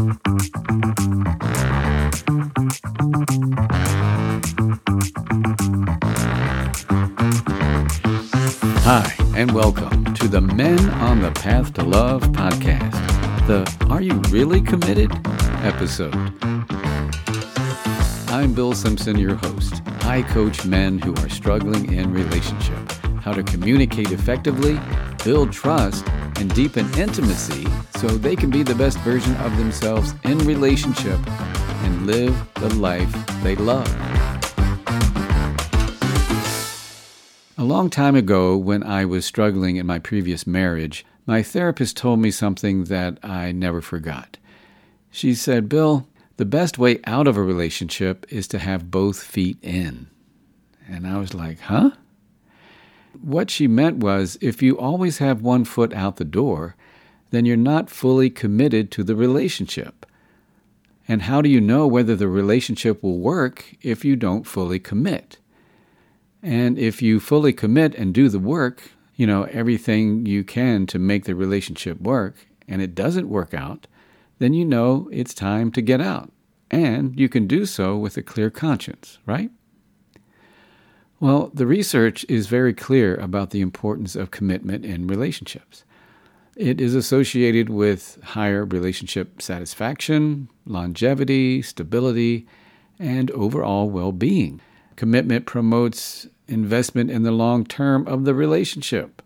Hi, and welcome to the Men on the Path to Love podcast, the Are You Really Committed episode. I'm Bill Simpson, your host. I coach men who are struggling in relationship, how to communicate effectively, build trust, and deepen intimacy so they can be the best version of themselves in relationship and live the life they love. A long time ago, when I was struggling in my previous marriage, my therapist told me something that I never forgot. She said, Bill, the best way out of a relationship is to have both feet in. And I was like, huh? What she meant was if you always have one foot out the door, then you're not fully committed to the relationship. And how do you know whether the relationship will work if you don't fully commit? And if you fully commit and do the work, you know, everything you can to make the relationship work, and it doesn't work out, then you know it's time to get out. And you can do so with a clear conscience, right? Well, the research is very clear about the importance of commitment in relationships. It is associated with higher relationship satisfaction, longevity, stability, and overall well being. Commitment promotes investment in the long term of the relationship,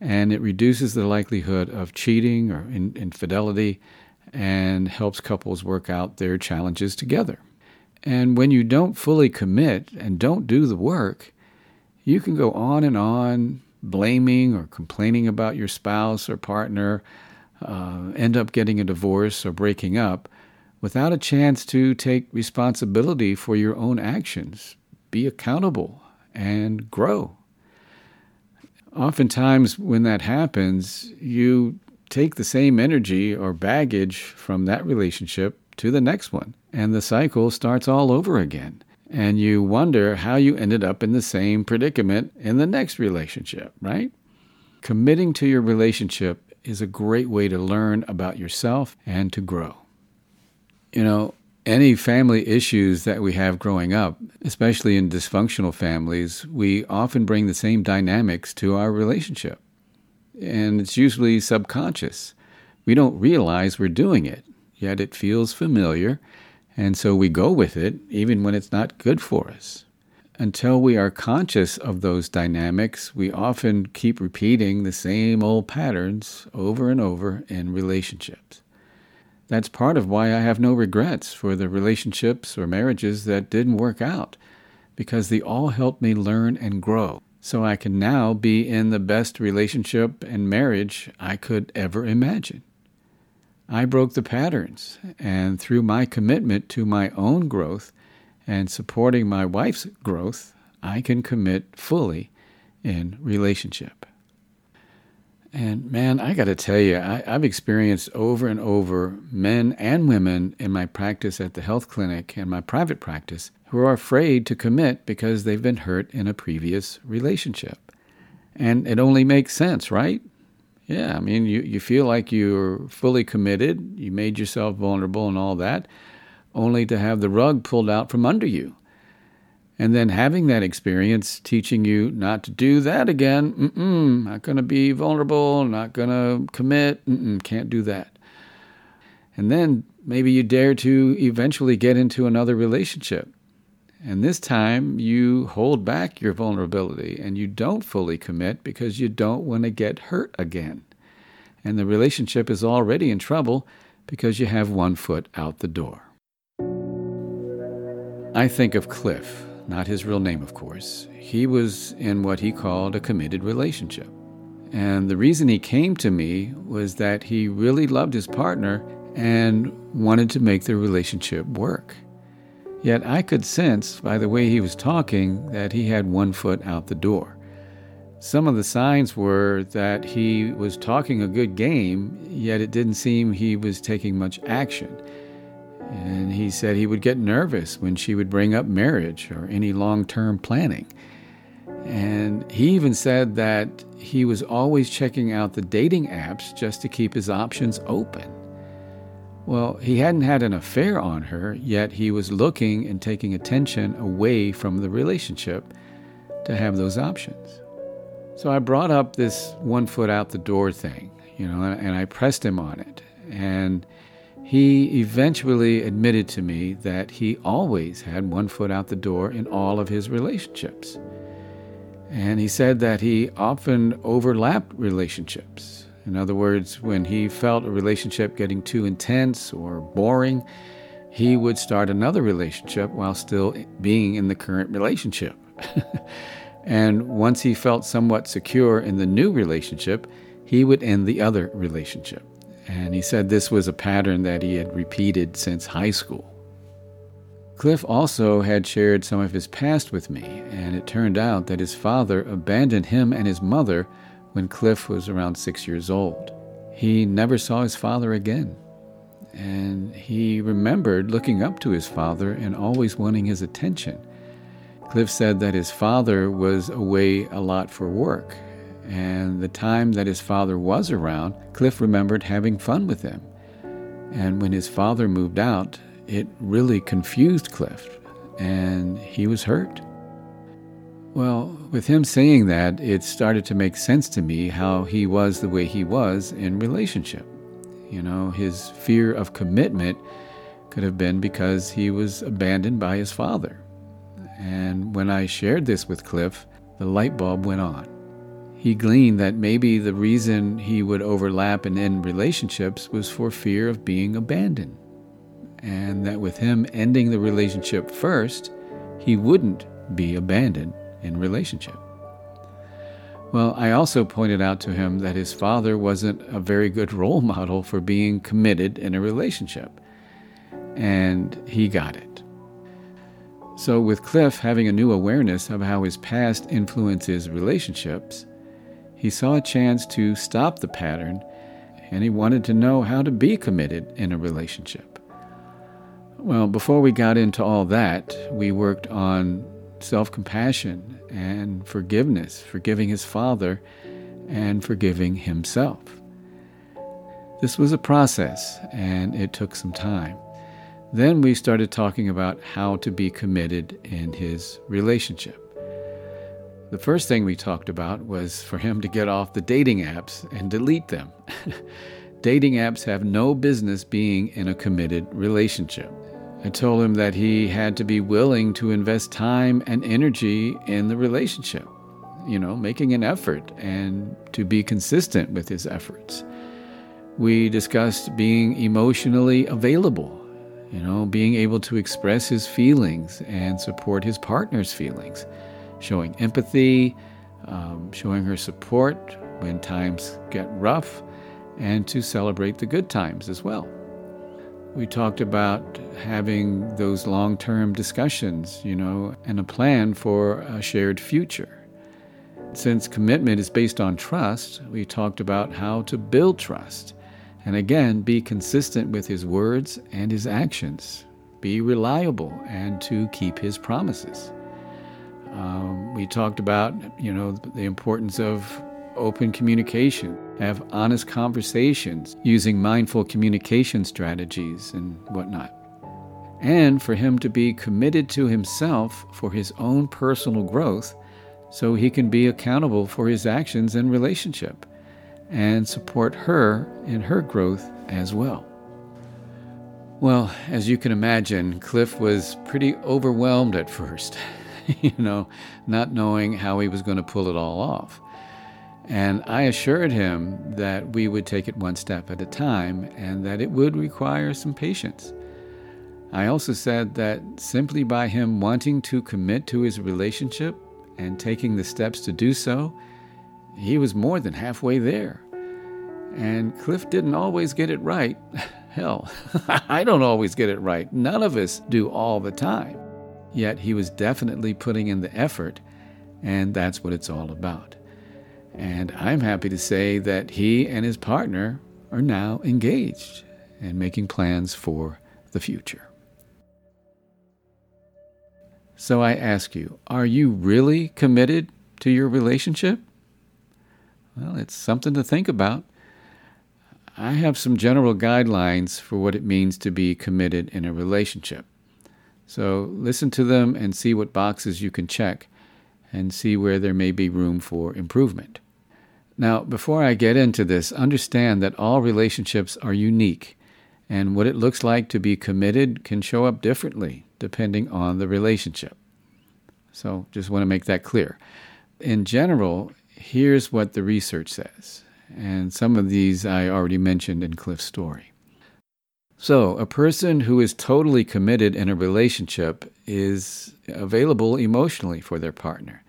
and it reduces the likelihood of cheating or in- infidelity and helps couples work out their challenges together. And when you don't fully commit and don't do the work, you can go on and on blaming or complaining about your spouse or partner, uh, end up getting a divorce or breaking up without a chance to take responsibility for your own actions be accountable and grow. Oftentimes, when that happens, you take the same energy or baggage from that relationship to the next one, and the cycle starts all over again. And you wonder how you ended up in the same predicament in the next relationship, right? Committing to your relationship is a great way to learn about yourself and to grow. You know, any family issues that we have growing up, especially in dysfunctional families, we often bring the same dynamics to our relationship. And it's usually subconscious. We don't realize we're doing it, yet it feels familiar, and so we go with it even when it's not good for us. Until we are conscious of those dynamics, we often keep repeating the same old patterns over and over in relationships. That's part of why I have no regrets for the relationships or marriages that didn't work out, because they all helped me learn and grow. So I can now be in the best relationship and marriage I could ever imagine. I broke the patterns, and through my commitment to my own growth and supporting my wife's growth, I can commit fully in relationship. And man, I got to tell you, I, have experienced over and over men and women in my practice at the health clinic and my private practice who are afraid to commit because they've been hurt in a previous relationship. And it only makes sense, right? Yeah, I mean, you, you feel like you're fully committed, you made yourself vulnerable and all that, only to have the rug pulled out from under you. And then having that experience teaching you not to do that again, mm-mm, not going to be vulnerable, not going to commit, mm-mm, can't do that. And then maybe you dare to eventually get into another relationship. And this time you hold back your vulnerability and you don't fully commit because you don't want to get hurt again. And the relationship is already in trouble because you have one foot out the door. I think of Cliff not his real name, of course. He was in what he called a committed relationship. And the reason he came to me was that he really loved his partner and wanted to make the relationship work. Yet I could sense by the way he was talking that he had one foot out the door. Some of the signs were that he was talking a good game, yet it didn't seem he was taking much action. And he said he would get nervous when she would bring up marriage or any long term planning. And he even said that he was always checking out the dating apps just to keep his options open. Well, he hadn't had an affair on her, yet he was looking and taking attention away from the relationship to have those options. So I brought up this one foot out the door thing, you know, and I pressed him on it. And he eventually admitted to me that he always had one foot out the door in all of his relationships. And he said that he often overlapped relationships. In other words, when he felt a relationship getting too intense or boring, he would start another relationship while still being in the current relationship. and once he felt somewhat secure in the new relationship, he would end the other relationship. And he said this was a pattern that he had repeated since high school. Cliff also had shared some of his past with me, and it turned out that his father abandoned him and his mother when Cliff was around six years old. He never saw his father again. And he remembered looking up to his father and always wanting his attention. Cliff said that his father was away a lot for work, and the time that his father was around, Cliff remembered having fun with him. And when his father moved out, it really confused Cliff, and he was hurt. Well, with him saying that, it started to make sense to me how he was the way he was in relationship. You know, his fear of commitment could have been because he was abandoned by his father. And when I shared this with Cliff, the light bulb went on. He gleaned that maybe the reason he would overlap and end relationships was for fear of being abandoned and that with him ending the relationship first, he wouldn't be abandoned in relationship. Well, I also pointed out to him that his father wasn't a very good role model for being committed in a relationship, and he got it. So, with Cliff having a new awareness of how his past influences relationships, he saw a chance to stop the pattern and he wanted to know how to be committed in a relationship. Well, before we got into all that, we worked on self compassion and forgiveness, forgiving his father and forgiving himself. This was a process and it took some time. Then we started talking about how to be committed in his relationship. The first thing we talked about was for him to get off the dating apps and delete them. dating apps have no business being in a committed relationship. I told him that he had to be willing to invest time and energy in the relationship, you know, making an effort and to be consistent with his efforts. We discussed being emotionally available, you know, being able to express his feelings and support his partner's feelings, showing empathy, um, showing her support when times get rough, and to celebrate the good times as well. We talked about having those long term discussions, you know, and a plan for a shared future. Since commitment is based on trust, we talked about how to build trust and again be consistent with his words and his actions, be reliable, and to keep his promises. Um, we talked about, you know, the importance of open communication, have honest conversations using mindful communication strategies and whatnot. And for him to be committed to himself for his own personal growth so he can be accountable for his actions and relationship and support her in her growth as well. Well, as you can imagine, Cliff was pretty overwhelmed at first, you know, not knowing how he was going to pull it all off. And I assured him that we would take it one step at a time and that it would require some patience. I also said that simply by him wanting to commit to his relationship and taking the steps to do so, he was more than halfway there. And Cliff didn't always get it right. Hell, I don't always get it right. None of us do all the time. Yet he was definitely putting in the effort, and that's what it's all about. And I'm happy to say that he and his partner are now engaged and making plans for the future. So I ask you, are you really committed to your relationship? Well, it's something to think about. I have some general guidelines for what it means to be committed in a relationship. So listen to them and see what boxes you can check and see where there may be room for improvement. Now, before I get into this, understand that all relationships are unique, and what it looks like to be committed can show up differently depending on the relationship. So, just want to make that clear. In general, here's what the research says, and some of these I already mentioned in Cliff's story. So, a person who is totally committed in a relationship is available emotionally for their partner.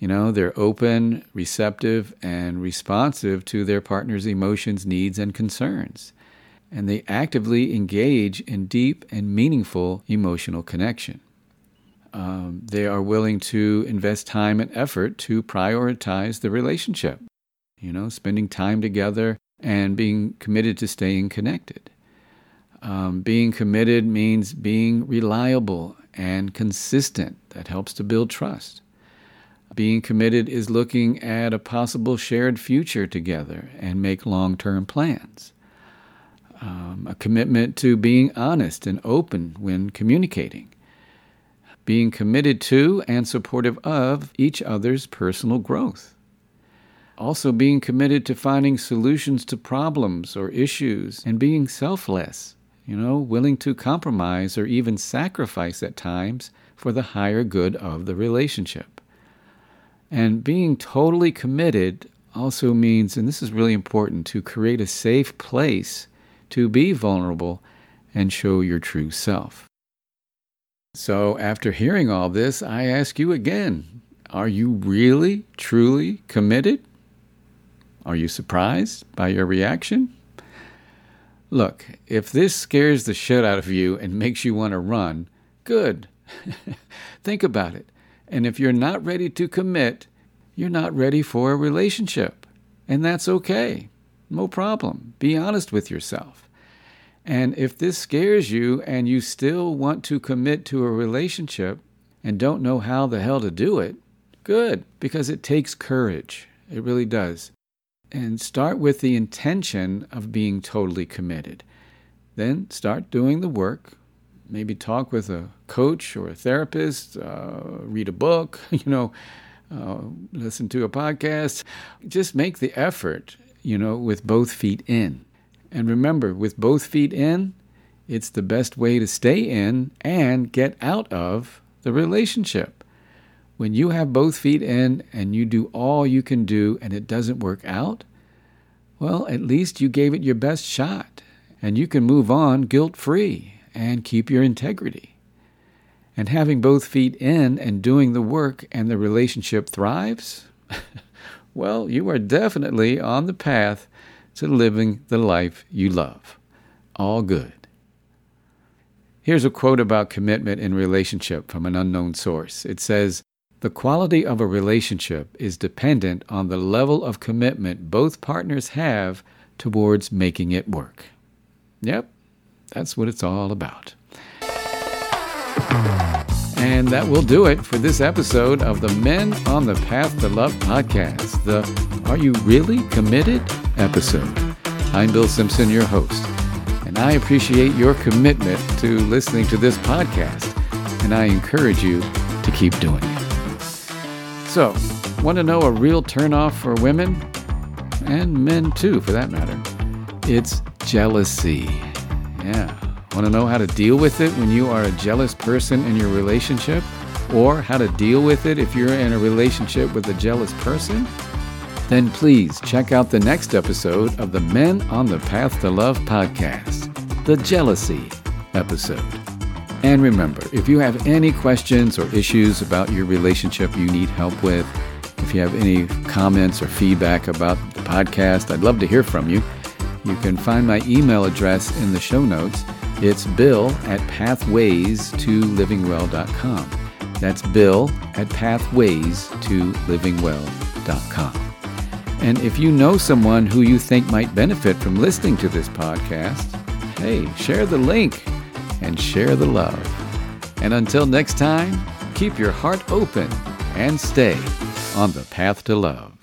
You know, they're open, receptive, and responsive to their partner's emotions, needs, and concerns. And they actively engage in deep and meaningful emotional connection. Um, they are willing to invest time and effort to prioritize the relationship, you know, spending time together and being committed to staying connected. Um, being committed means being reliable and consistent. That helps to build trust. Being committed is looking at a possible shared future together and make long term plans. Um, a commitment to being honest and open when communicating. Being committed to and supportive of each other's personal growth. Also, being committed to finding solutions to problems or issues and being selfless, you know, willing to compromise or even sacrifice at times for the higher good of the relationship. And being totally committed also means, and this is really important, to create a safe place to be vulnerable and show your true self. So, after hearing all this, I ask you again are you really, truly committed? Are you surprised by your reaction? Look, if this scares the shit out of you and makes you want to run, good. Think about it. And if you're not ready to commit, you're not ready for a relationship. And that's okay. No problem. Be honest with yourself. And if this scares you and you still want to commit to a relationship and don't know how the hell to do it, good, because it takes courage. It really does. And start with the intention of being totally committed. Then start doing the work maybe talk with a coach or a therapist, uh, read a book, you know, uh, listen to a podcast. Just make the effort, you know, with both feet in. And remember, with both feet in, it's the best way to stay in and get out of the relationship. When you have both feet in and you do all you can do and it doesn't work out, well, at least you gave it your best shot and you can move on guilt free and keep your integrity. And having both feet in and doing the work and the relationship thrives, well, you are definitely on the path to living the life you love. All good. Here's a quote about commitment in relationship from an unknown source. It says, The quality of a relationship is dependent on the level of commitment both partners have towards making it work. Yep, that's what it's all about. And that will do it for this episode of the Men on the Path to Love podcast, the Are You Really Committed episode. I'm Bill Simpson, your host, and I appreciate your commitment to listening to this podcast, and I encourage you to keep doing it. So, want to know a real turnoff for women, and men too, for that matter? It's jealousy. Yeah. Want to know how to deal with it when you are a jealous person in your relationship? Or how to deal with it if you're in a relationship with a jealous person? Then please check out the next episode of the Men on the Path to Love podcast, the Jealousy episode. And remember, if you have any questions or issues about your relationship you need help with, if you have any comments or feedback about the podcast, I'd love to hear from you. You can find my email address in the show notes. It's bill at pathways2livingwell.com. That's bill at pathways2livingwell.com. And if you know someone who you think might benefit from listening to this podcast, hey, share the link and share the love. And until next time, keep your heart open and stay on the path to love.